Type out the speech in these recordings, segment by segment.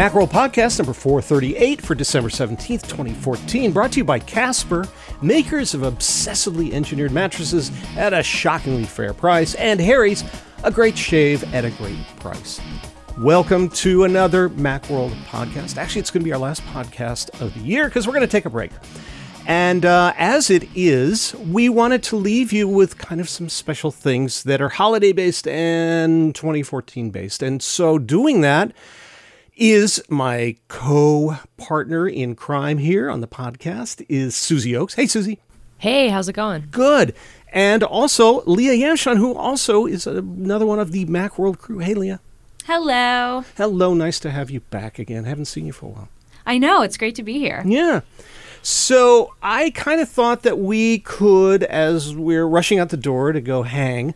Macworld Podcast number 438 for December 17th, 2014, brought to you by Casper, makers of obsessively engineered mattresses at a shockingly fair price, and Harry's, a great shave at a great price. Welcome to another Macworld podcast. Actually, it's going to be our last podcast of the year because we're going to take a break. And uh, as it is, we wanted to leave you with kind of some special things that are holiday based and 2014 based. And so, doing that is my co partner in crime here on the podcast is Susie Ochs. Hey, Susie. Hey, how's it going? Good. And also Leah Yamshon, who also is another one of the Macworld crew. Hey, Leah. Hello. Hello. Nice to have you back again. Haven't seen you for a while. I know. It's great to be here. Yeah. So I kind of thought that we could, as we're rushing out the door to go hang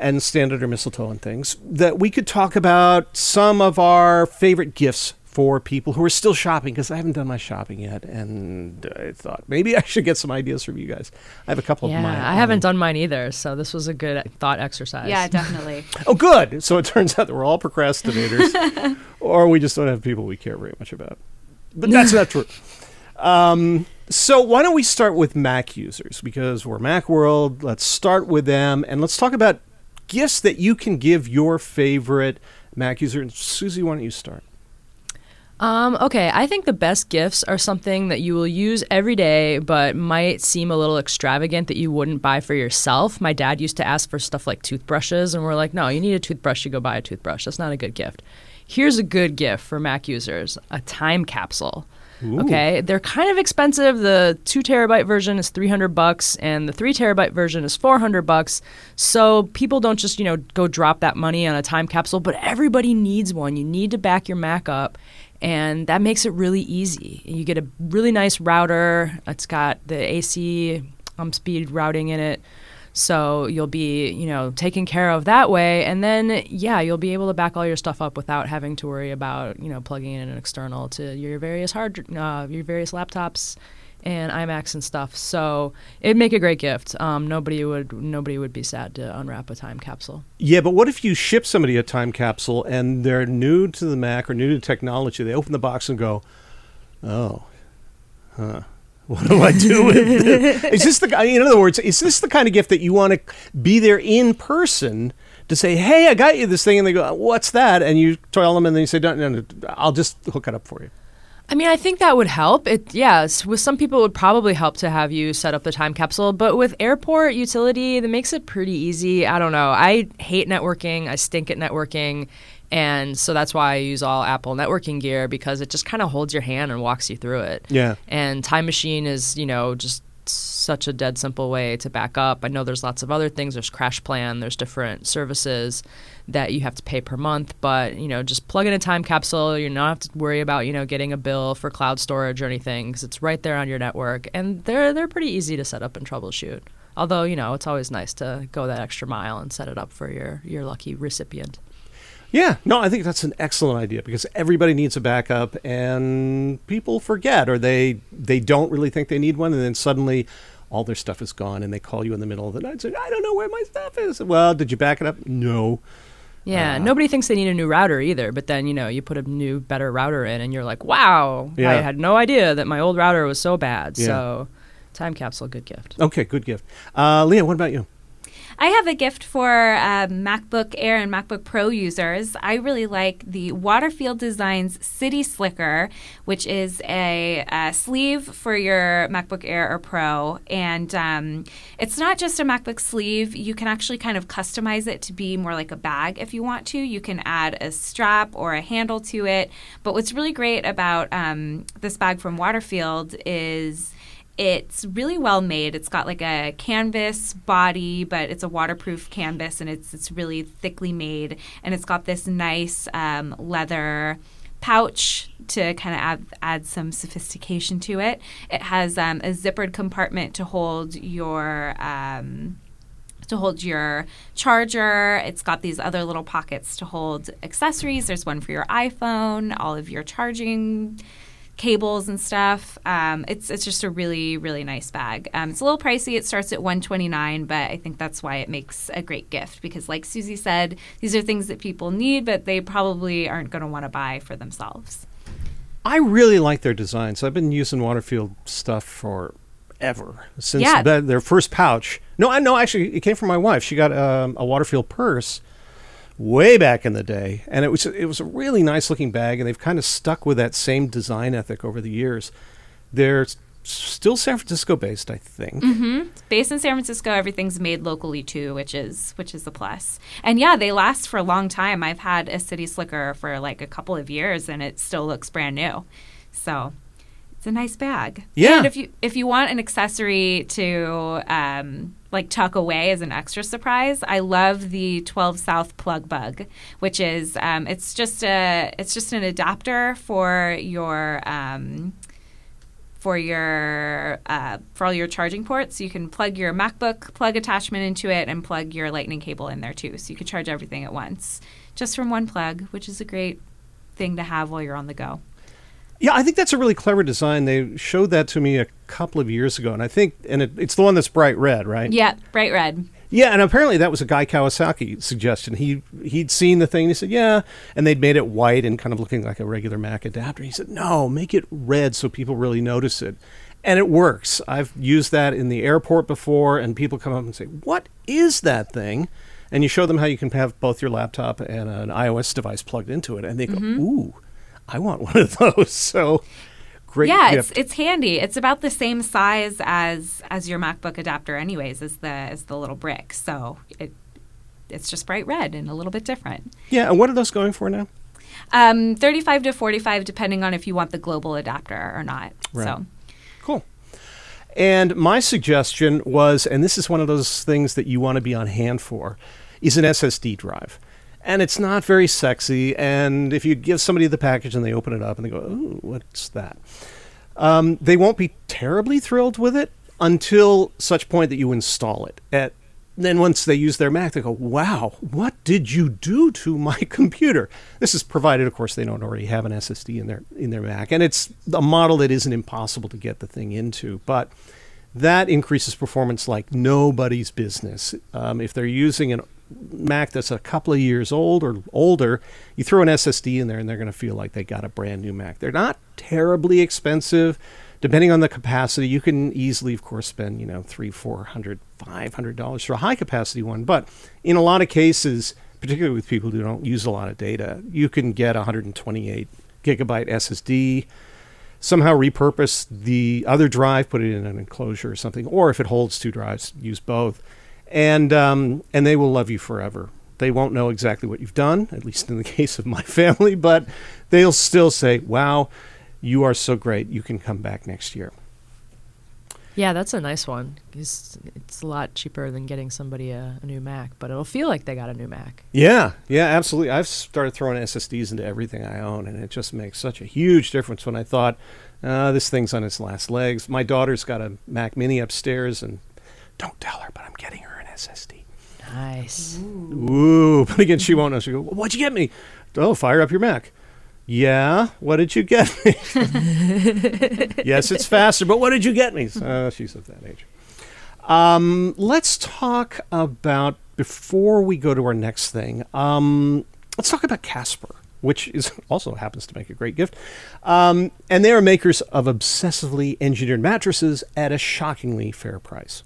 and standard or mistletoe and things, that we could talk about some of our favorite gifts for people who are still shopping because I haven't done my shopping yet, and I thought maybe I should get some ideas from you guys. I have a couple yeah, of mine. Yeah, I haven't done mine either, so this was a good thought exercise. Yeah, definitely. oh, good. So it turns out that we're all procrastinators, or we just don't have people we care very much about. But that's not true. Um, so why don't we start with Mac users because we're Mac world. Let's start with them and let's talk about gifts that you can give your favorite Mac user. And Susie, why don't you start? Um, okay, I think the best gifts are something that you will use every day, but might seem a little extravagant that you wouldn't buy for yourself. My dad used to ask for stuff like toothbrushes, and we're like, no, you need a toothbrush, you go buy a toothbrush. That's not a good gift. Here's a good gift for Mac users a time capsule. Ooh. Okay, they're kind of expensive. The two terabyte version is three hundred bucks, and the three terabyte version is four hundred bucks. So people don't just you know go drop that money on a time capsule, but everybody needs one. You need to back your Mac up, and that makes it really easy. You get a really nice router. It's got the AC um, speed routing in it. So you'll be, you know, taken care of that way. And then, yeah, you'll be able to back all your stuff up without having to worry about, you know, plugging in an external to your various hard, uh, your various laptops and iMacs and stuff. So it'd make a great gift. Um, nobody would nobody would be sad to unwrap a time capsule. Yeah, but what if you ship somebody a time capsule and they're new to the Mac or new to technology? They open the box and go, "Oh, huh." What do I do with this? Is this the in other words, is this the kind of gift that you want to be there in person to say, "Hey, I got you this thing," and they go, "What's that?" And you tell them, and then you say, "No, no, no I'll just hook it up for you." I mean, I think that would help. It yes, with some people it would probably help to have you set up the time capsule, but with airport utility, that makes it pretty easy. I don't know. I hate networking. I stink at networking. And so that's why I use all Apple networking gear because it just kind of holds your hand and walks you through it. Yeah. And Time Machine is, you know, just such a dead simple way to back up. I know there's lots of other things. There's Crash Plan. there's different services that you have to pay per month, but you know, just plug in a time capsule. You don't have to worry about you know getting a bill for cloud storage or anything because it's right there on your network, and they're they're pretty easy to set up and troubleshoot. Although you know, it's always nice to go that extra mile and set it up for your your lucky recipient. Yeah, no, I think that's an excellent idea because everybody needs a backup, and people forget or they they don't really think they need one, and then suddenly all their stuff is gone, and they call you in the middle of the night and say, "I don't know where my stuff is." Well, did you back it up? No. Yeah, uh, nobody thinks they need a new router either, but then you know you put a new, better router in, and you're like, "Wow, yeah. I had no idea that my old router was so bad." Yeah. So, time capsule, good gift. Okay, good gift. Uh, Leah, what about you? I have a gift for uh, MacBook Air and MacBook Pro users. I really like the Waterfield Designs City Slicker, which is a, a sleeve for your MacBook Air or Pro. And um, it's not just a MacBook sleeve, you can actually kind of customize it to be more like a bag if you want to. You can add a strap or a handle to it. But what's really great about um, this bag from Waterfield is it's really well made. It's got like a canvas body, but it's a waterproof canvas, and it's it's really thickly made, and it's got this nice um, leather pouch to kind of add, add some sophistication to it. It has um, a zippered compartment to hold your um, to hold your charger. It's got these other little pockets to hold accessories. There's one for your iPhone, all of your charging cables and stuff. Um, it's it's just a really really nice bag. Um, it's a little pricey. It starts at 129, but I think that's why it makes a great gift because, like Susie said, these are things that people need, but they probably aren't going to want to buy for themselves. I really like their designs. I've been using Waterfield stuff for ever since Yeah. the- their first pouch. No, I know actually it came from my wife. She got um, a Waterfield purse way back in the day, and it was it was a really nice looking bag, and they've kind of stuck with that same design ethic over the years. They're still San Francisco based, I think. Mm-hmm. Based in San Francisco, everything's made locally too, which is which is a plus. And yeah, they last for a long time. I've had a City Slicker for like a couple of years, and it still looks brand new. So it's a nice bag. Yeah. And if you if you want an accessory to um, like tuck away as an extra surprise, I love the 12 South plug bug, which is um, it's just a it's just an adapter for your. Um, for your uh, for all your charging ports. You can plug your MacBook plug attachment into it and plug your Lightning cable in there too. So you can charge everything at once, just from one plug, which is a great thing to have while you're on the go. Yeah, I think that's a really clever design. They showed that to me a couple of years ago, and I think, and it, it's the one that's bright red, right? Yeah, bright red. Yeah, and apparently that was a Guy Kawasaki suggestion. He he'd seen the thing. And he said, "Yeah," and they'd made it white and kind of looking like a regular Mac adapter. He said, "No, make it red so people really notice it." And it works. I've used that in the airport before, and people come up and say, "What is that thing?" And you show them how you can have both your laptop and an iOS device plugged into it, and they go, mm-hmm. "Ooh, I want one of those." So great. yeah, gift. it's it's handy. It's about the same size as as your MacBook adapter, anyways, as the as the little brick. So it it's just bright red and a little bit different. yeah. And what are those going for now? Um, 35 to 45, depending on if you want the global adapter or not. Right. So Cool. And my suggestion was, and this is one of those things that you want to be on hand for, is an SSD drive. And it's not very sexy. And if you give somebody the package and they open it up and they go, "Ooh, what's that?" Um, they won't be terribly thrilled with it until such point that you install it. At then once they use their Mac, they go, "Wow, what did you do to my computer?" This is provided, of course, they don't already have an SSD in their in their Mac, and it's a model that isn't impossible to get the thing into, but that increases performance like nobody's business. Um, if they're using an Mac that's a couple of years old or older, you throw an SSD in there and they're going to feel like they got a brand new Mac. They're not terribly expensive. Depending on the capacity, you can easily, of course, spend, you know, three, four hundred, five hundred dollars for a high capacity one. But in a lot of cases, particularly with people who don't use a lot of data, you can get a 128 gigabyte SSD, somehow repurpose the other drive, put it in an enclosure or something, or if it holds two drives, use both, and um, and they will love you forever. They won't know exactly what you've done, at least in the case of my family, but they'll still say, "Wow, you are so great. You can come back next year." Yeah, that's a nice one. 'cause It's a lot cheaper than getting somebody a, a new Mac, but it'll feel like they got a new Mac. Yeah, yeah, absolutely. I've started throwing SSDs into everything I own, and it just makes such a huge difference. When I thought uh, this thing's on its last legs, my daughter's got a Mac Mini upstairs, and don't tell her, but I'm getting her an SSD. Nice. Ooh, but again, she won't know. She go, well, "What'd you get me?" Oh, fire up your Mac. Yeah, what did you get me? yes, it's faster, but what did you get me? Uh, she's of that age. Um, let's talk about before we go to our next thing. Um, let's talk about Casper, which is also happens to make a great gift. Um, and they are makers of obsessively engineered mattresses at a shockingly fair price.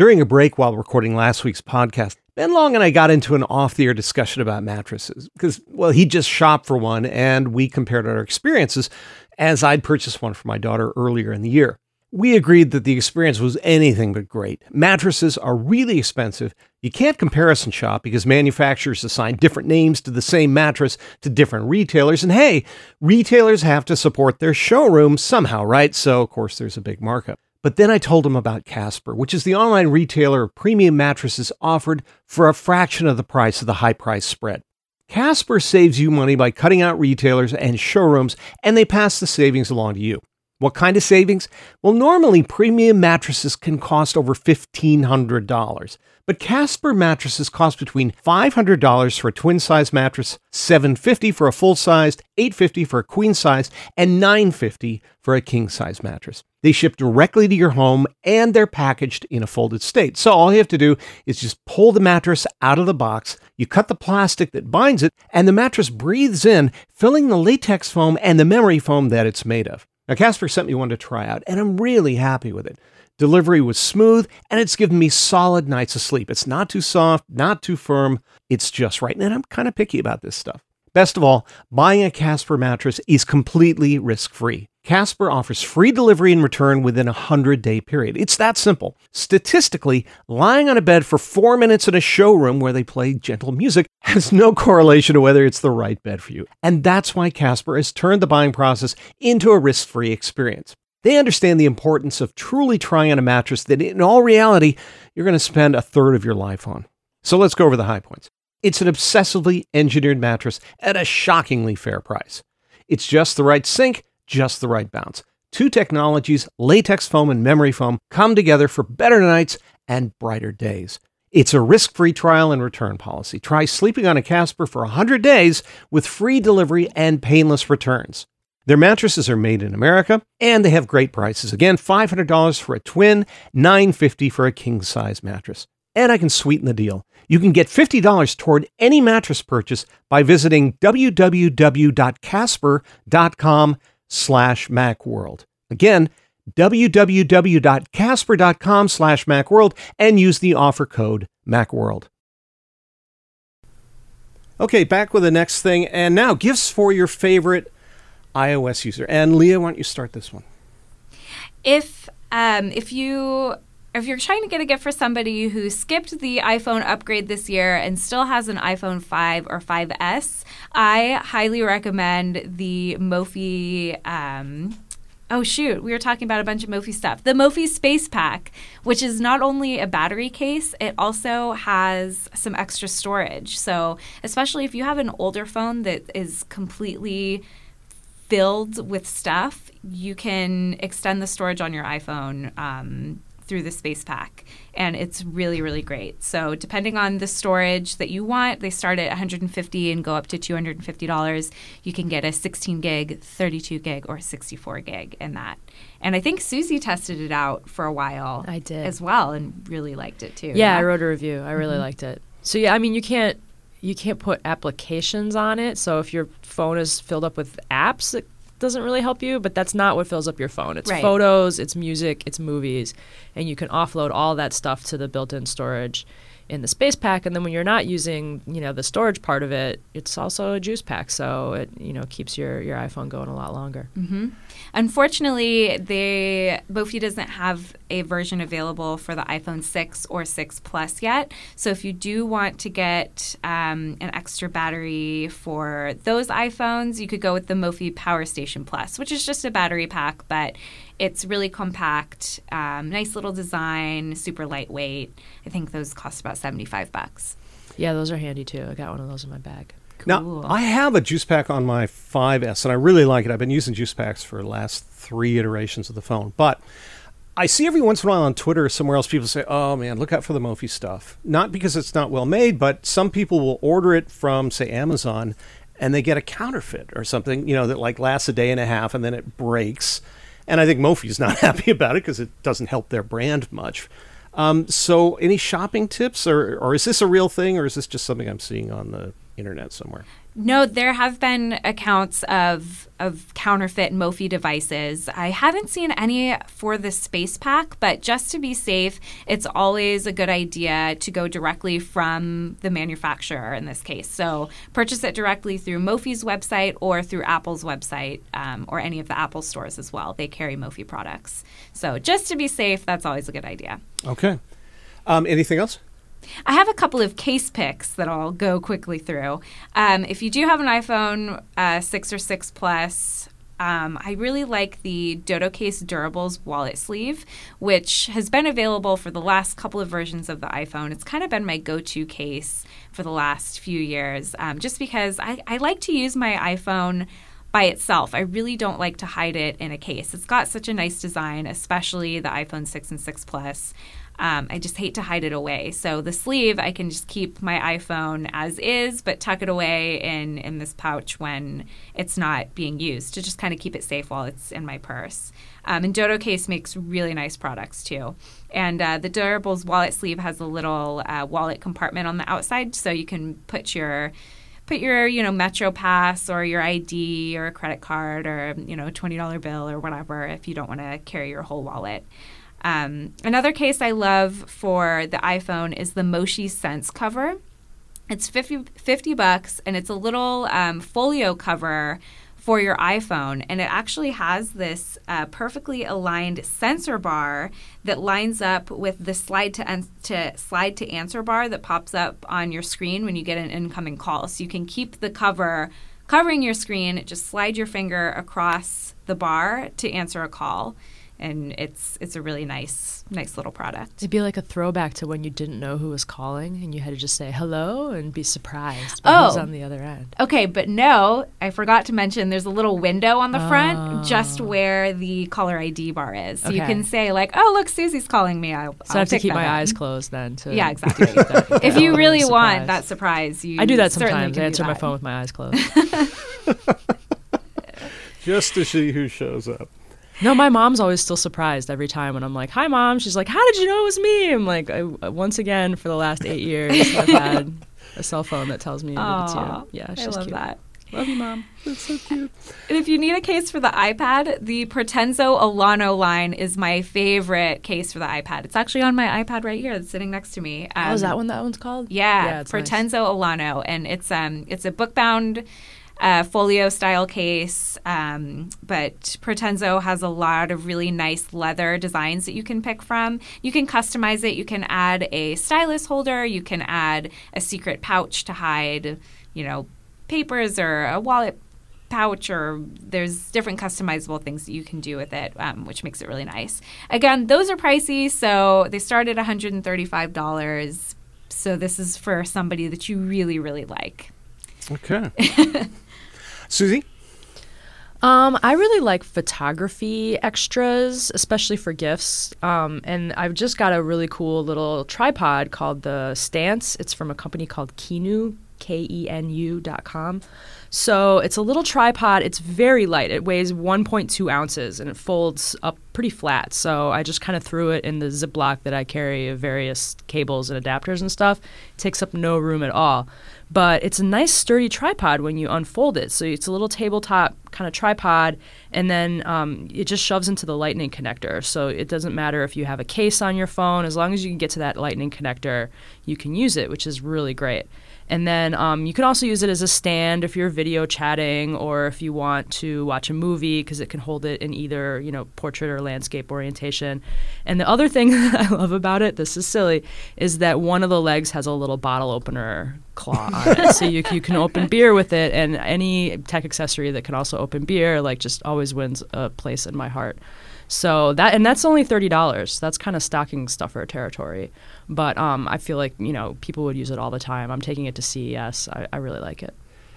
During a break while recording last week's podcast, Ben Long and I got into an off the air discussion about mattresses because, well, he just shopped for one and we compared our experiences as I'd purchased one for my daughter earlier in the year. We agreed that the experience was anything but great. Mattresses are really expensive. You can't comparison shop because manufacturers assign different names to the same mattress to different retailers. And hey, retailers have to support their showroom somehow, right? So, of course, there's a big markup. But then I told him about Casper, which is the online retailer of premium mattresses offered for a fraction of the price of the high price spread. Casper saves you money by cutting out retailers and showrooms, and they pass the savings along to you. What kind of savings? Well, normally premium mattresses can cost over $1,500. But Casper mattresses cost between $500 for a twin size mattress, 750 for a full sized, 850 for a queen size, and 950 for a king size mattress. They ship directly to your home and they're packaged in a folded state. So all you have to do is just pull the mattress out of the box, you cut the plastic that binds it, and the mattress breathes in, filling the latex foam and the memory foam that it's made of. Now, Casper sent me one to try out, and I'm really happy with it. Delivery was smooth, and it's given me solid nights of sleep. It's not too soft, not too firm. It's just right. And I'm kind of picky about this stuff. Best of all, buying a Casper mattress is completely risk free. Casper offers free delivery and return within a 100 day period. It's that simple. Statistically, lying on a bed for four minutes in a showroom where they play gentle music has no correlation to whether it's the right bed for you. And that's why Casper has turned the buying process into a risk free experience. They understand the importance of truly trying on a mattress that, in all reality, you're going to spend a third of your life on. So let's go over the high points. It's an obsessively engineered mattress at a shockingly fair price. It's just the right sink, just the right bounce. Two technologies, latex foam and memory foam, come together for better nights and brighter days. It's a risk free trial and return policy. Try sleeping on a Casper for 100 days with free delivery and painless returns. Their mattresses are made in America and they have great prices. Again, $500 for a twin, 950 for a king size mattress. And I can sweeten the deal. You can get $50 toward any mattress purchase by visiting www.casper.com slash macworld. Again, www.casper.com slash macworld and use the offer code macworld. Okay, back with the next thing. And now, gifts for your favorite iOS user. And Leah, why don't you start this one? If um, if you if you're trying to get a gift for somebody who skipped the iPhone upgrade this year and still has an iPhone 5 or 5S, I highly recommend the Mophie. Um, oh shoot, we were talking about a bunch of Mophie stuff. The Mophie Space Pack, which is not only a battery case, it also has some extra storage. So, especially if you have an older phone that is completely filled with stuff, you can extend the storage on your iPhone um, through the Space Pack, and it's really really great. So depending on the storage that you want, they start at 150 and go up to 250 dollars. You can get a 16 gig, 32 gig, or 64 gig in that. And I think Susie tested it out for a while. I did as well, and really liked it too. Yeah, yeah? I wrote a review. I really mm-hmm. liked it. So yeah, I mean, you can't you can't put applications on it. So if your phone is filled up with apps, it doesn't really help you, but that's not what fills up your phone. It's right. photos, it's music, it's movies, and you can offload all that stuff to the built-in storage in the space pack and then when you're not using you know the storage part of it it's also a juice pack so it you know keeps your your iphone going a lot longer mm-hmm. Unfortunately, they Mophie doesn't have a version available for the iPhone 6 or 6 Plus yet. So if you do want to get um, an extra battery for those iPhones, you could go with the Mophie Power Station Plus, which is just a battery pack, but it's really compact, um, nice little design, super lightweight. I think those cost about 75 bucks. Yeah, those are handy too. I got one of those in my bag. Cool. Now, I have a juice pack on my 5S, and I really like it. I've been using juice packs for the last three iterations of the phone. But I see every once in a while on Twitter or somewhere else people say, oh man, look out for the Mophie stuff. Not because it's not well made, but some people will order it from, say, Amazon and they get a counterfeit or something, you know, that like lasts a day and a half and then it breaks. And I think Mophie's not happy about it because it doesn't help their brand much. Um, so, any shopping tips, or, or is this a real thing, or is this just something I'm seeing on the internet somewhere. No, there have been accounts of of counterfeit Mophie devices. I haven't seen any for the space pack, but just to be safe, it's always a good idea to go directly from the manufacturer in this case. So purchase it directly through Mophie's website or through Apple's website um, or any of the Apple stores as well. They carry Mophie products. So just to be safe, that's always a good idea. Okay. Um, anything else? I have a couple of case picks that I'll go quickly through. Um, if you do have an iPhone uh, 6 or 6 Plus, um, I really like the Dodo Case Durables wallet sleeve, which has been available for the last couple of versions of the iPhone. It's kind of been my go to case for the last few years, um, just because I, I like to use my iPhone by itself. I really don't like to hide it in a case. It's got such a nice design, especially the iPhone 6 and 6 Plus. Um, I just hate to hide it away. So the sleeve, I can just keep my iPhone as is, but tuck it away in in this pouch when it's not being used to just kind of keep it safe while it's in my purse. Um, and Dodo Case makes really nice products too. And uh, the Durables wallet sleeve has a little uh, wallet compartment on the outside, so you can put your put your you know Metro Pass or your ID or a credit card or you know twenty dollar bill or whatever if you don't want to carry your whole wallet. Um, another case I love for the iPhone is the Moshi Sense cover. It's 50, 50 bucks and it's a little um, folio cover for your iPhone. And it actually has this uh, perfectly aligned sensor bar that lines up with the slide to, to slide to answer bar that pops up on your screen when you get an incoming call. So you can keep the cover covering your screen, just slide your finger across the bar to answer a call and it's it's a really nice nice little product. It'd be like a throwback to when you didn't know who was calling and you had to just say hello and be surprised by oh. who's on the other end. Okay, but no, I forgot to mention there's a little window on the oh. front just oh. where the caller ID bar is. So okay. you can say like, "Oh, look, Susie's calling me." I'll, so I'll I have to keep my in. eyes closed then. To yeah, exactly. if you really want that surprise, you I do that sometimes. I answer my phone with my eyes closed. just to see who shows up. No, my mom's always still surprised every time when I'm like, "Hi, mom." She's like, "How did you know it was me?" I'm like, I, once again for the last eight years, I've had a cell phone that tells me that it's you. Yeah, she's I love cute. that. Love you, mom. That's so cute. And if you need a case for the iPad, the Portenzo Alano line is my favorite case for the iPad. It's actually on my iPad right here. It's sitting next to me. Um, oh, is that one that one's called? Yeah, yeah Portenzo nice. Alano, and it's um it's a bookbound uh, folio style case. Um, but Portenzo has a lot of really nice leather designs that you can pick from. You can customize it. You can add a stylus holder. You can add a secret pouch to hide, you know, papers or a wallet pouch or there's different customizable things that you can do with it um, which makes it really nice again those are pricey so they start at $135 so this is for somebody that you really really like okay Susie? Um, I really like photography extras, especially for gifts. Um, and I've just got a really cool little tripod called the Stance. It's from a company called Kenu, K E N U dot com. So it's a little tripod. It's very light. It weighs 1.2 ounces and it folds up pretty flat. So I just kind of threw it in the Ziploc that I carry of various cables and adapters and stuff. It takes up no room at all. But it's a nice sturdy tripod when you unfold it. So it's a little tabletop kind of tripod, and then um, it just shoves into the lightning connector. So it doesn't matter if you have a case on your phone, as long as you can get to that lightning connector, you can use it, which is really great. And then um, you can also use it as a stand if you're video chatting or if you want to watch a movie because it can hold it in either you know portrait or landscape orientation. And the other thing I love about it, this is silly, is that one of the legs has a little bottle opener claw on it, so you you can open beer with it. And any tech accessory that can also open beer, like just always wins a place in my heart. So that and that's only thirty dollars. That's kind of stocking stuffer territory. But um, I feel like you know people would use it all the time. I'm taking it to CES. I, I really like it.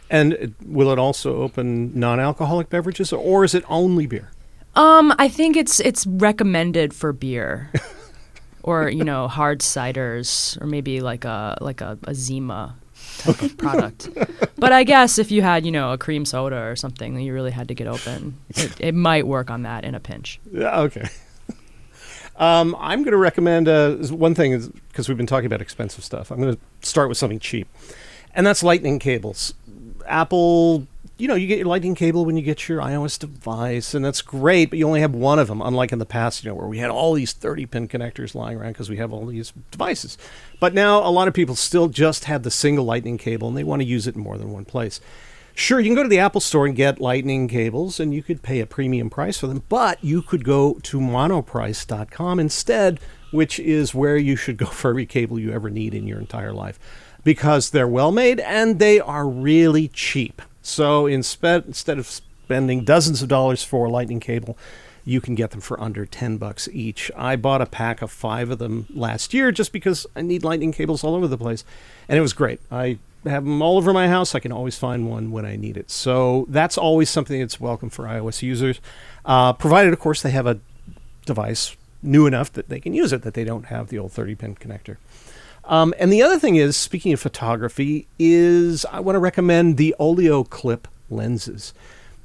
And will it also open non-alcoholic beverages, or is it only beer? Um, I think it's it's recommended for beer, or you know, hard ciders, or maybe like a like a, a Zima type of product. But I guess if you had, you know, a cream soda or something that you really had to get open, it, it might work on that in a pinch. Yeah, okay. Um, I'm going to recommend uh, one thing is because we've been talking about expensive stuff. I'm going to start with something cheap, and that's lightning cables. Apple you know, you get your lightning cable when you get your iOS device, and that's great, but you only have one of them, unlike in the past, you know, where we had all these 30 pin connectors lying around because we have all these devices. But now a lot of people still just have the single lightning cable and they want to use it in more than one place. Sure, you can go to the Apple store and get lightning cables, and you could pay a premium price for them, but you could go to monoprice.com instead, which is where you should go for every cable you ever need in your entire life because they're well made and they are really cheap. So instead, instead of spending dozens of dollars for a lightning cable, you can get them for under 10 bucks each. I bought a pack of 5 of them last year just because I need lightning cables all over the place and it was great. I have them all over my house. I can always find one when I need it. So that's always something that's welcome for iOS users, uh, provided, of course, they have a device new enough that they can use it, that they don't have the old 30 pin connector. Um, and the other thing is, speaking of photography, is I want to recommend the olloclip lenses.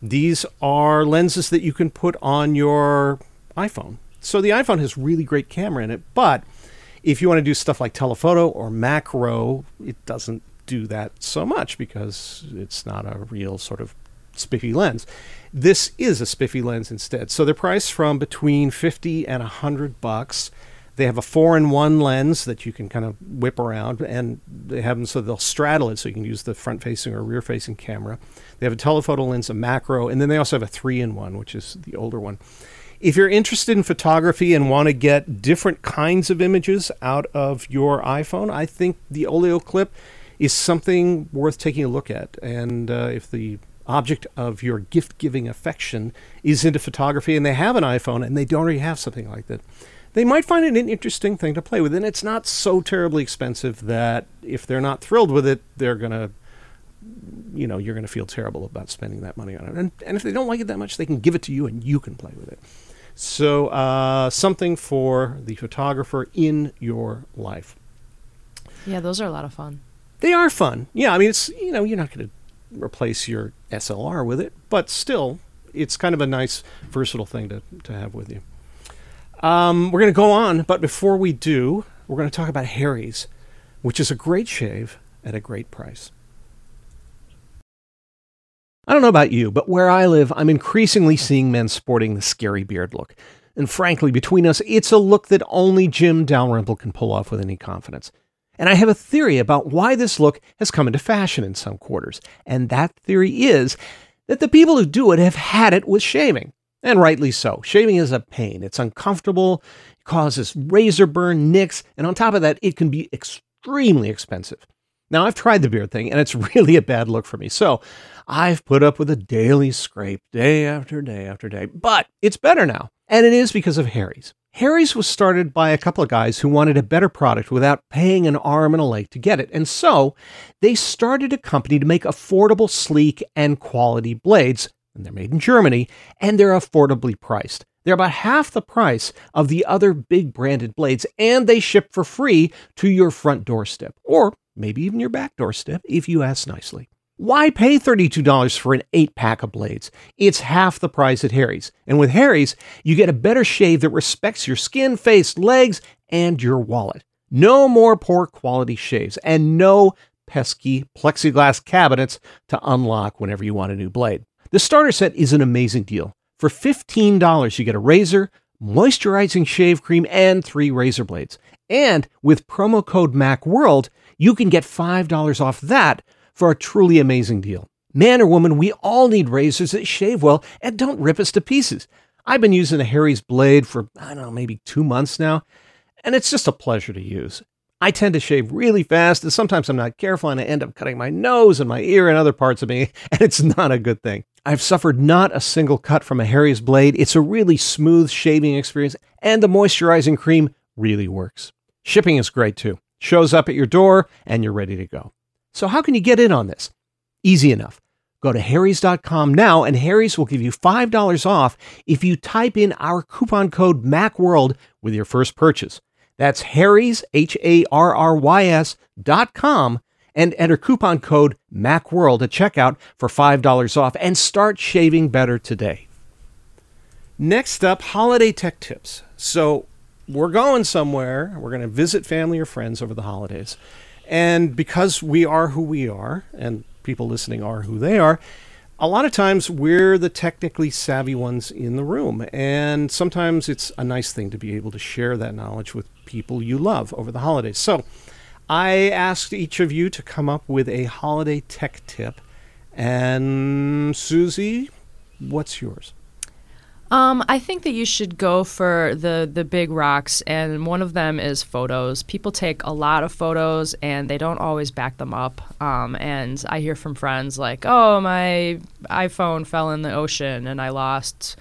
These are lenses that you can put on your iPhone. So the iPhone has really great camera in it, but if you want to do stuff like telephoto or macro, it doesn't do that so much because it's not a real sort of spiffy lens. This is a spiffy lens instead. So they're priced from between 50 and 100 bucks. They have a four in one lens that you can kind of whip around, and they have them so they'll straddle it so you can use the front facing or rear facing camera. They have a telephoto lens, a macro, and then they also have a three in one, which is the older one. If you're interested in photography and want to get different kinds of images out of your iPhone, I think the olloclip is something worth taking a look at. And uh, if the object of your gift giving affection is into photography and they have an iPhone and they don't already have something like that, they might find it an interesting thing to play with. And it's not so terribly expensive that if they're not thrilled with it, they're going to, you know, you're going to feel terrible about spending that money on it. And, and if they don't like it that much, they can give it to you and you can play with it. So, uh, something for the photographer in your life. Yeah, those are a lot of fun. They are fun. Yeah, I mean, it's, you know, you're not going to replace your SLR with it, but still, it's kind of a nice, versatile thing to, to have with you. Um, we're going to go on, but before we do, we're going to talk about Harry's, which is a great shave at a great price. I don't know about you, but where I live, I'm increasingly seeing men sporting the scary beard look. And frankly, between us, it's a look that only Jim Dalrymple can pull off with any confidence. And I have a theory about why this look has come into fashion in some quarters. And that theory is that the people who do it have had it with shaving. And rightly so. Shaving is a pain. It's uncomfortable, it causes razor burn, nicks, and on top of that, it can be extremely expensive. Now, I've tried the beard thing, and it's really a bad look for me. So I've put up with a daily scrape day after day after day. But it's better now. And it is because of Harry's. Harry's was started by a couple of guys who wanted a better product without paying an arm and a leg to get it. And so they started a company to make affordable, sleek, and quality blades. And they're made in Germany, and they're affordably priced. They're about half the price of the other big branded blades, and they ship for free to your front doorstep, or maybe even your back doorstep if you ask nicely. Why pay $32 for an 8 pack of blades? It's half the price at Harry's. And with Harry's, you get a better shave that respects your skin, face, legs, and your wallet. No more poor quality shaves, and no pesky plexiglass cabinets to unlock whenever you want a new blade. The starter set is an amazing deal. For $15, you get a razor, moisturizing shave cream, and three razor blades. And with promo code MACWORLD, you can get $5 off that for a truly amazing deal. Man or woman, we all need razors that shave well and don't rip us to pieces. I've been using a Harry's blade for, I don't know, maybe two months now, and it's just a pleasure to use. I tend to shave really fast, and sometimes I'm not careful, and I end up cutting my nose and my ear and other parts of me, and it's not a good thing. I've suffered not a single cut from a Harry's blade. It's a really smooth shaving experience, and the moisturizing cream really works. Shipping is great too. Shows up at your door, and you're ready to go. So, how can you get in on this? Easy enough. Go to Harry's.com now, and Harry's will give you $5 off if you type in our coupon code MACWORLD with your first purchase. That's Harry's, H A R R Y S dot com, and enter coupon code MACWORLD at checkout for $5 off and start shaving better today. Next up, holiday tech tips. So, we're going somewhere. We're going to visit family or friends over the holidays. And because we are who we are, and people listening are who they are, a lot of times we're the technically savvy ones in the room. And sometimes it's a nice thing to be able to share that knowledge with people you love over the holidays. So I asked each of you to come up with a holiday tech tip. And Susie, what's yours? Um, I think that you should go for the the big rocks, and one of them is photos. People take a lot of photos, and they don't always back them up. Um, and I hear from friends like, "Oh, my iPhone fell in the ocean, and I lost."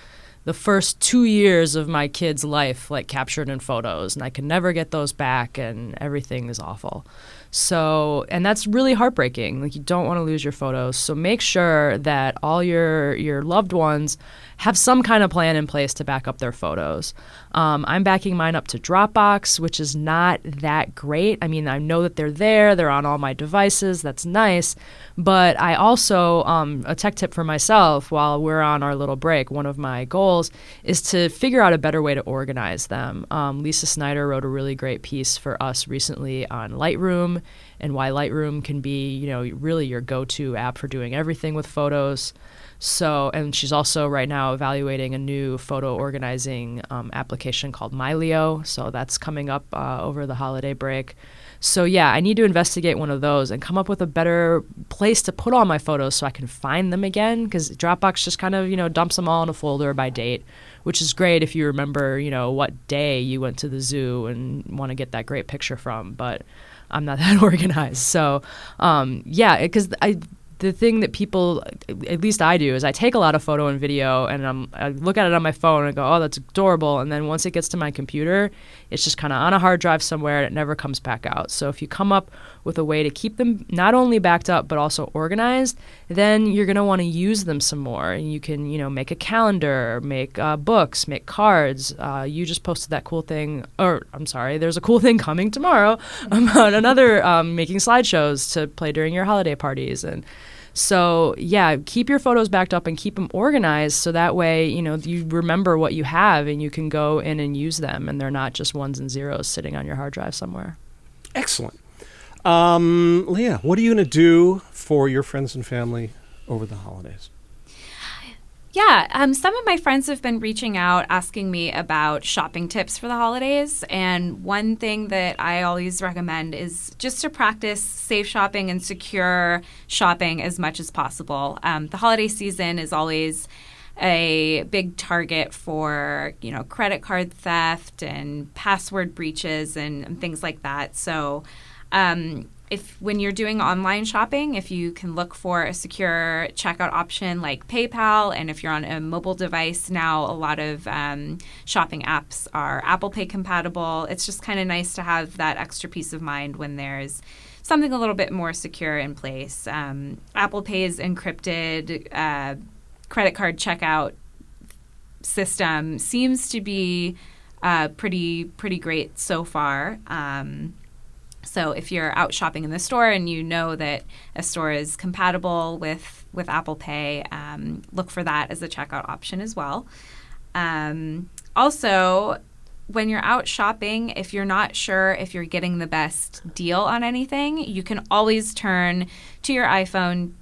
The first two years of my kid's life like captured in photos and i can never get those back and everything is awful. So and that's really heartbreaking. Like you don't want to lose your photos. So make sure that all your your loved ones have some kind of plan in place to back up their photos. Um, I'm backing mine up to Dropbox, which is not that great. I mean, I know that they're there, they're on all my devices, that's nice. But I also, um, a tech tip for myself while we're on our little break, one of my goals is to figure out a better way to organize them. Um, Lesa Snider wrote a really great piece for us recently on Lightroom and why Lightroom can be, you know, really your go to app for doing everything with photos. So, and she's also right now evaluating a new photo organizing um, application called Mylio. So that's coming up uh, over the holiday break. So yeah, I need to investigate one of those and come up with a better place to put all my photos so I can find them again. Because Dropbox just kind of you know dumps them all in a folder by date, which is great if you remember you know what day you went to the zoo and want to get that great picture from. But I'm not that organized. So um, yeah, because I the thing that people, at least I do, is I take a lot of photo and video, and I'm, I look at it on my phone and go, "Oh, that's adorable." And then once it gets to my computer, it's just kind of on a hard drive somewhere, and it never comes back out. So if you come up with a way to keep them not only backed up but also organized, then you're gonna want to use them some more. And you can, you know, make a calendar, make uh, books, make cards. Uh, you just posted that cool thing, or I'm sorry, there's a cool thing coming tomorrow about another um, making slideshows to play during your holiday parties and so yeah, keep your photos backed up and keep them organized so that way you know you remember what you have and you can go in and use them and they're not just ones and zeros sitting on your hard drive somewhere. Excellent. Um, Leah, what are you going to do for your friends and family over the holidays? Yeah, um, some of my friends have been reaching out asking me about shopping tips for the holidays. And one thing that I always recommend is just to practice safe shopping and secure shopping as much as possible. Um, the holiday season is always a big target for you know credit card theft and password breaches and, and things like that. So um, if when you're doing online shopping, if you can look for a secure checkout option like PayPal, and if you're on a mobile device now, a lot of um, shopping apps are Apple Pay compatible. It's just kind of nice to have that extra peace of mind when there's something a little bit more secure in place. Um, Apple Pay's encrypted uh, credit card checkout system seems to be uh, pretty pretty great so far. Um, so if you're out shopping in the store and you know that a store is compatible with with Apple Pay, um, look for that as a checkout option as well. Um, also, when you're out shopping, if you're not sure if you're getting the best deal on anything, you can always turn to your iPhone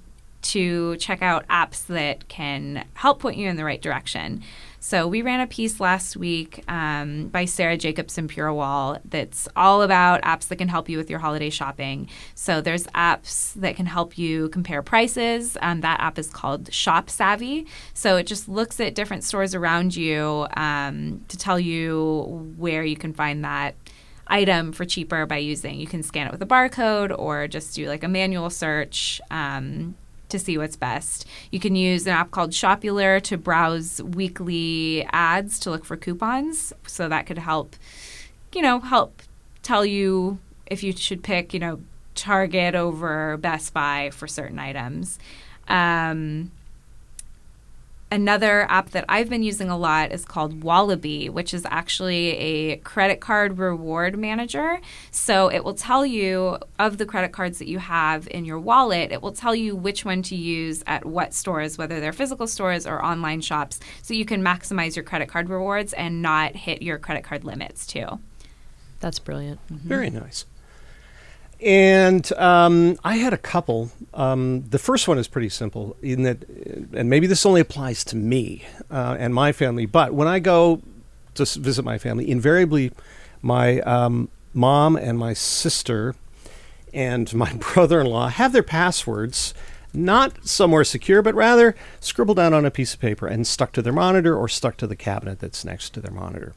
to check out apps that can help point you in the right direction. So we ran a piece last week um, by Sarah Jacobsson Purewal that's all about apps that can help you with your holiday shopping. So there's apps that can help you compare prices. Um, that app is called Shop Savvy. So it just looks at different stores around you um, to tell you where you can find that item for cheaper by using you can scan it with a barcode or just do like a manual search um, to see what's best. You can use an app called Shopular to browse weekly ads to look for coupons. So that could help, you know, help tell you if you should pick, you know, Target over Best Buy for certain items. Um, Another app that I've been using a lot is called Wallaby, which is actually a credit card reward manager. So it will tell you of the credit cards that you have in your wallet, it will tell you which one to use at what stores, whether they're physical stores or online shops, so you can maximize your credit card rewards and not hit your credit card limits too. That's brilliant. Mm-hmm. Very nice. And um, I had a couple. Um, the first one is pretty simple in that, and maybe this only applies to me uh, and my family, but when I go to visit my family, invariably my um, mom and my sister and my brother in law have their passwords not somewhere secure, but rather scribbled down on a piece of paper and stuck to their monitor or stuck to the cabinet that's next to their monitor.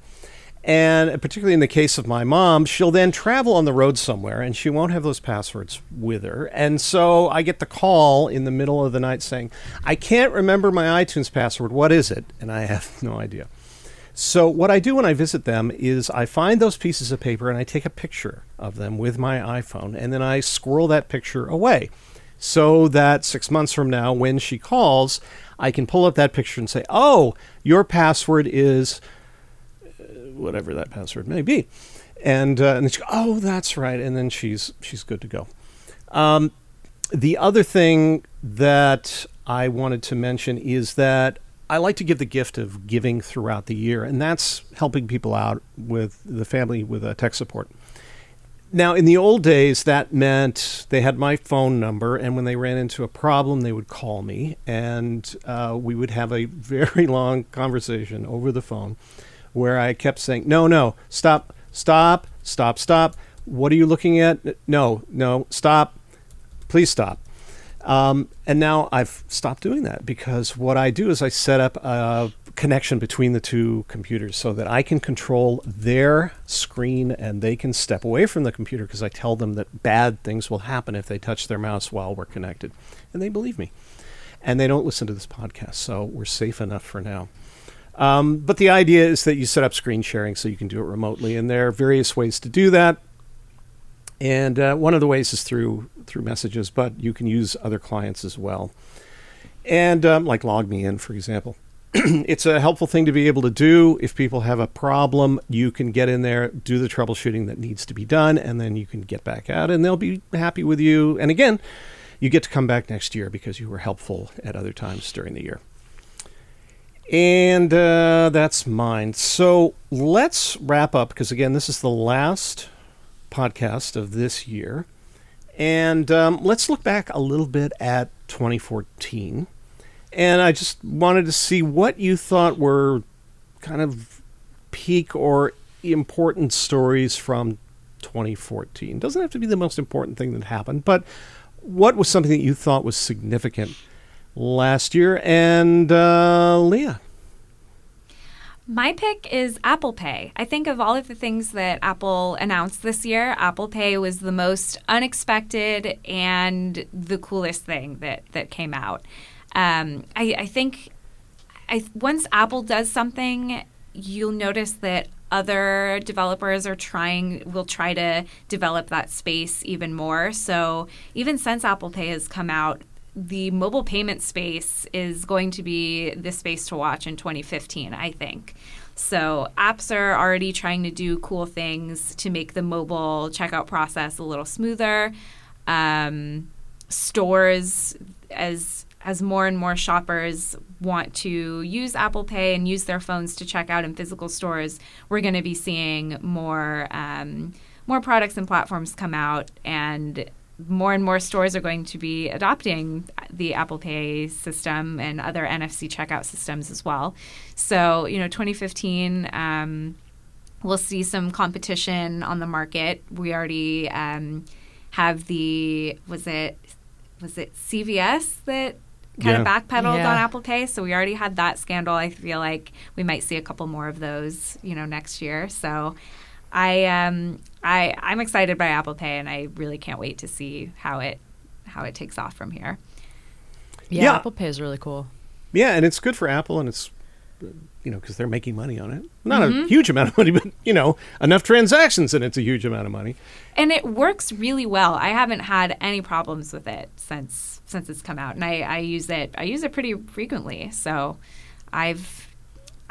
And particularly in the case of my mom, she'll then travel on the road somewhere and she won't have those passwords with her. And so I get the call in the middle of the night saying, I can't remember my iTunes password. What is it? And I have no idea. So, what I do when I visit them is I find those pieces of paper and I take a picture of them with my iPhone and then I squirrel that picture away so that six months from now, when she calls, I can pull up that picture and say, Oh, your password is whatever that password may be. And, uh, and she oh, that's right. And then she's, she's good to go. Um, the other thing that I wanted to mention is that I like to give the gift of giving throughout the year, and that's helping people out with the family with uh, tech support. Now, in the old days, that meant they had my phone number, and when they ran into a problem, they would call me, and uh, we would have a very long conversation over the phone where I kept saying, no, no, stop, stop, stop, stop. What are you looking at? No, no, stop. Please stop. Um, and now I've stopped doing that because what I do is I set up a connection between the two computers so that I can control their screen and they can step away from the computer because I tell them that bad things will happen if they touch their mouse while we're connected. And they believe me. And they don't listen to this podcast, so we're safe enough for now. Um, but the idea is that you set up screen sharing so you can do it remotely, and there are various ways to do that. And uh, one of the ways is through through messages, but you can use other clients as well. And um, like LogMeIn, for example. it's a helpful thing to be able to do. If people have a problem, you can get in there, do the troubleshooting that needs to be done, and then you can get back out, and they'll be happy with you. And again, you get to come back next year because you were helpful at other times during the year. And uh, that's mine. So let's wrap up because, again, this is the last podcast of this year. And um, let's look back a little bit at 2014. And I just wanted to see what you thought were kind of peak or important stories from 2014. Doesn't have to be the most important thing that happened, but what was something that you thought was significant last year. And uh, Leah. My pick is Apple Pay. I think of all of the things that Apple announced this year, Apple Pay was the most unexpected and the coolest thing that, that came out. Um, I, I think I, once Apple does something, you'll notice that other developers are trying will try to develop that space even more. So even since Apple Pay has come out, the mobile payment space is going to be the space to watch in 2015, I think. So, apps are already trying to do cool things to make the mobile checkout process a little smoother. Um, stores, as as more and more shoppers want to use Apple Pay and use their phones to check out in physical stores, we're going to be seeing more um, more products and platforms come out, and more and more stores are going to be adopting the Apple Pay system and other NFC checkout systems as well. So, you know, 2015, um, we'll see some competition on the market. We already um, have the was it was it CVS that kind yeah. of backpedaled yeah. on Apple Pay. So we already had that scandal. I feel like we might see a couple more of those, you know, next year. So I um I I'm excited by Apple Pay, and I really can't wait to see how it how it takes off from here. Yeah, yeah. Apple Pay is really cool. Yeah, and it's good for Apple, and it's you know because they're making money on it. Not mm-hmm. a huge amount of money, but you know enough transactions, and it's a huge amount of money. And it works really well. I haven't had any problems with it since since it's come out, and I, I use it. I use it pretty frequently, so I've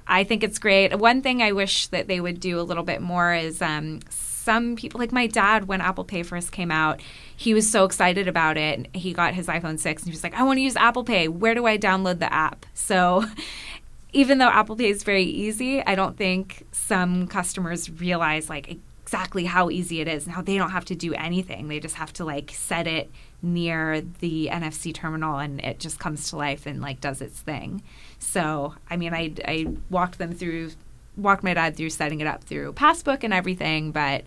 I think it's great. One thing I wish that they would do a little bit more is um, some people, like my dad, when Apple Pay first came out, he was so excited about it. He got his iPhone 6 and he was like, I want to use Apple Pay. Where do I download the app? So even though Apple Pay is very easy, I don't think some customers realize like exactly how easy it is and how they don't have to do anything. They just have to like set it near the NFC terminal and it just comes to life and like does its thing. So, I mean, I, I walked them through, walked my dad through setting it up through Passbook and everything, but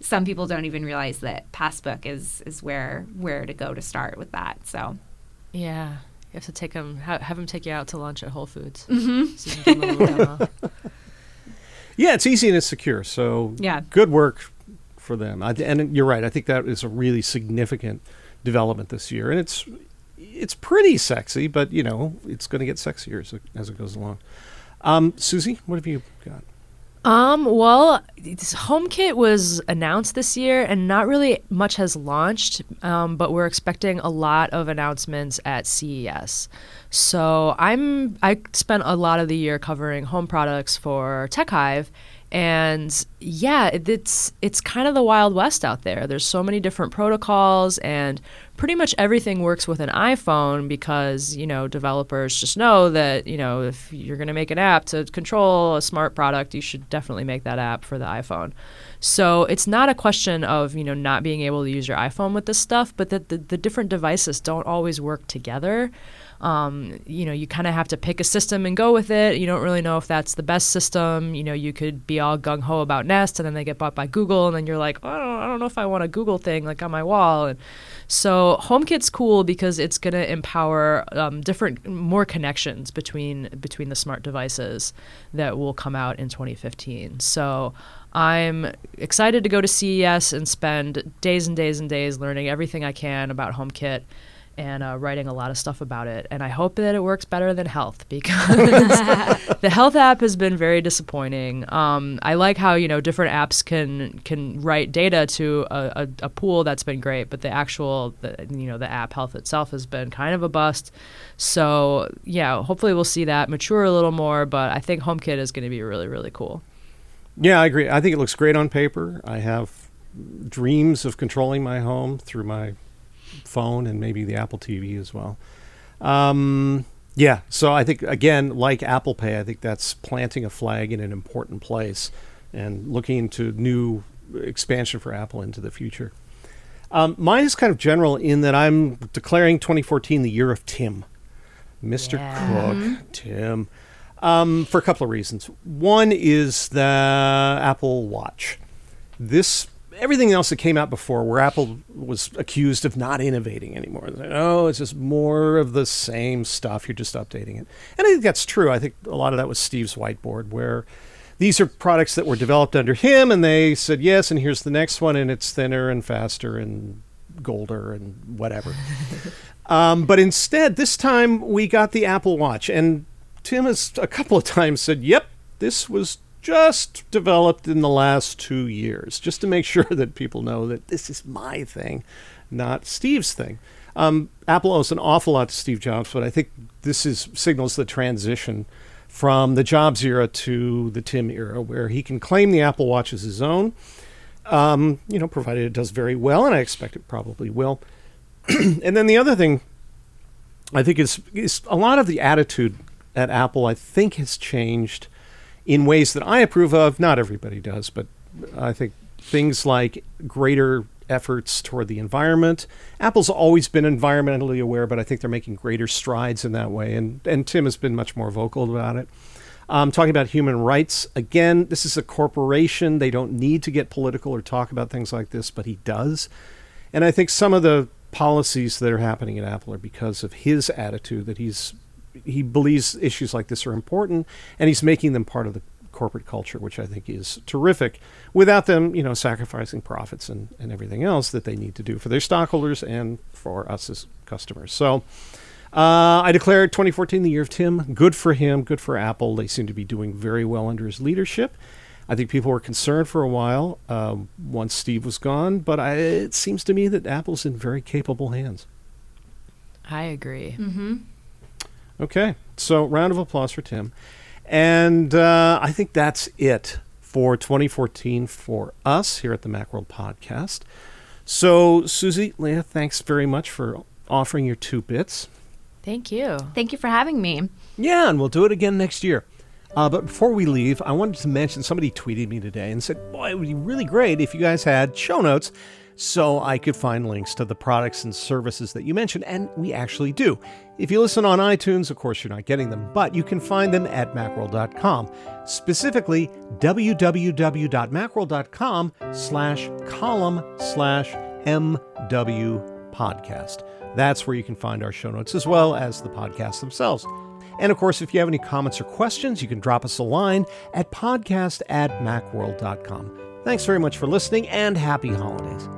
some people don't even realize that Passbook is is where where to go to start with that. So, yeah, you have to take them, have, have them take you out to lunch at Whole Foods. Mm-hmm. So Yeah, it's easy and it's secure. So Yeah. good work for them. I, and you're right. I think that is a really significant development this year, and it's it's pretty sexy, but you know it's going to get sexier as it, as it goes along. Um, Susie, what have you got? Um, well, this HomeKit was announced this year, and not really much has launched. Um, but we're expecting a lot of announcements at CES. So I'm I spent a lot of the year covering home products for TechHive, and yeah, it, it's it's kind of the wild west out there. There's so many different protocols, and pretty much everything works with an iPhone because you know developers just know that you know if you're going to make an app to control a smart product, you should definitely make that app for the iPhone. So it's not a question of you know not being able to use your iPhone with this stuff, but that the, the different devices don't always work together. Um, you know, you kind of have to pick a system and go with it. You don't really know if that's the best system. You know, you could be all gung ho about Nest, and then they get bought by Google, and then you're like, oh, I, don't, know if I want a Google thing like on my wall. And so HomeKit's cool because it's going to empower um, different, more connections between between the smart devices that will come out in 2015. So. I'm excited to go to CES and spend days and days and days learning everything I can about HomeKit and uh, writing a lot of stuff about it. And I hope that it works better than health because the health app has been very disappointing. Um, I like how you know different apps can can write data to a, a, a pool that's been great, but the actual the, you know the app health itself has been kind of a bust. So yeah, hopefully we'll see that mature a little more. But I think HomeKit is going to be really really cool. Yeah, I agree. I think it looks great on paper. I have dreams of controlling my home through my phone and maybe the Apple TV as well. Um, yeah, so I think again, like Apple Pay, I think that's planting a flag in an important place and looking into new expansion for Apple into the future. Um, mine is kind of general in that I'm declaring 2014 the year of Tim, Mr. Yeah. Cook, Tim, um, for a couple of reasons. One is the Apple Watch. This everything else that came out before, where Apple was accused of not innovating anymore. Like, oh, it's just more of the same stuff. You're just updating it, and I think that's true. I think a lot of that was Steve's whiteboard, where these are products that were developed under him, and they said yes, and here's the next one, and it's thinner and faster and golder and whatever. um, but instead, this time we got the Apple Watch, and Tim has a couple of times said, "Yep, this was." Just developed in the last two years, just to make sure that people know that this is my thing, not Steve's thing. Um, Apple owes an awful lot to Steve Jobs, but I think this is signals the transition from the Jobs era to the Tim era, where he can claim the Apple Watch as his own. Um, you know, provided it does very well, and I expect it probably will. and then the other thing, I think is is a lot of the attitude at Apple. I think has changed in ways that I approve of. Not everybody does, but I think things like greater efforts toward the environment. Apple's always been environmentally aware, but I think they're making greater strides in that way. And and Tim has been much more vocal about it. Um, talking about human rights again, this is a corporation. They don't need to get political or talk about things like this, but he does. And I think some of the policies that are happening at Apple are because of his attitude that he's he believes issues like this are important, and he's making them part of the corporate culture, which I think is terrific. Without them, you know, sacrificing profits and, and everything else that they need to do for their stockholders and for us as customers. So. Uh, I declared 2014 the year of Tim. Good for him. Good for Apple. They seem to be doing very well under his leadership. I think people were concerned for a while um, once Steve was gone, but I, it seems to me that Apple's in very capable hands. I agree. Mm-hmm. Okay, so round of applause for Tim. And uh, I think that's it for 2014 for us here at the Macworld Podcast. So, Susie, Leah, thanks very much for offering your two bits. Thank you. Thank you for having me. Yeah, and we'll do it again next year. Uh, but before we leave, I wanted to mention somebody tweeted me today and said, Boy, it would be really great if you guys had show notes so I could find links to the products and services that you mentioned. And we actually do. If you listen on iTunes, of course, you're not getting them, but you can find them at macworld.com. Specifically, www.macworld.com slash column slash MW podcast. That's where you can find our show notes as well as the podcasts themselves. And of course, if you have any comments or questions, you can drop us a line at podcast at macworld.com. Thanks very much for listening and happy holidays.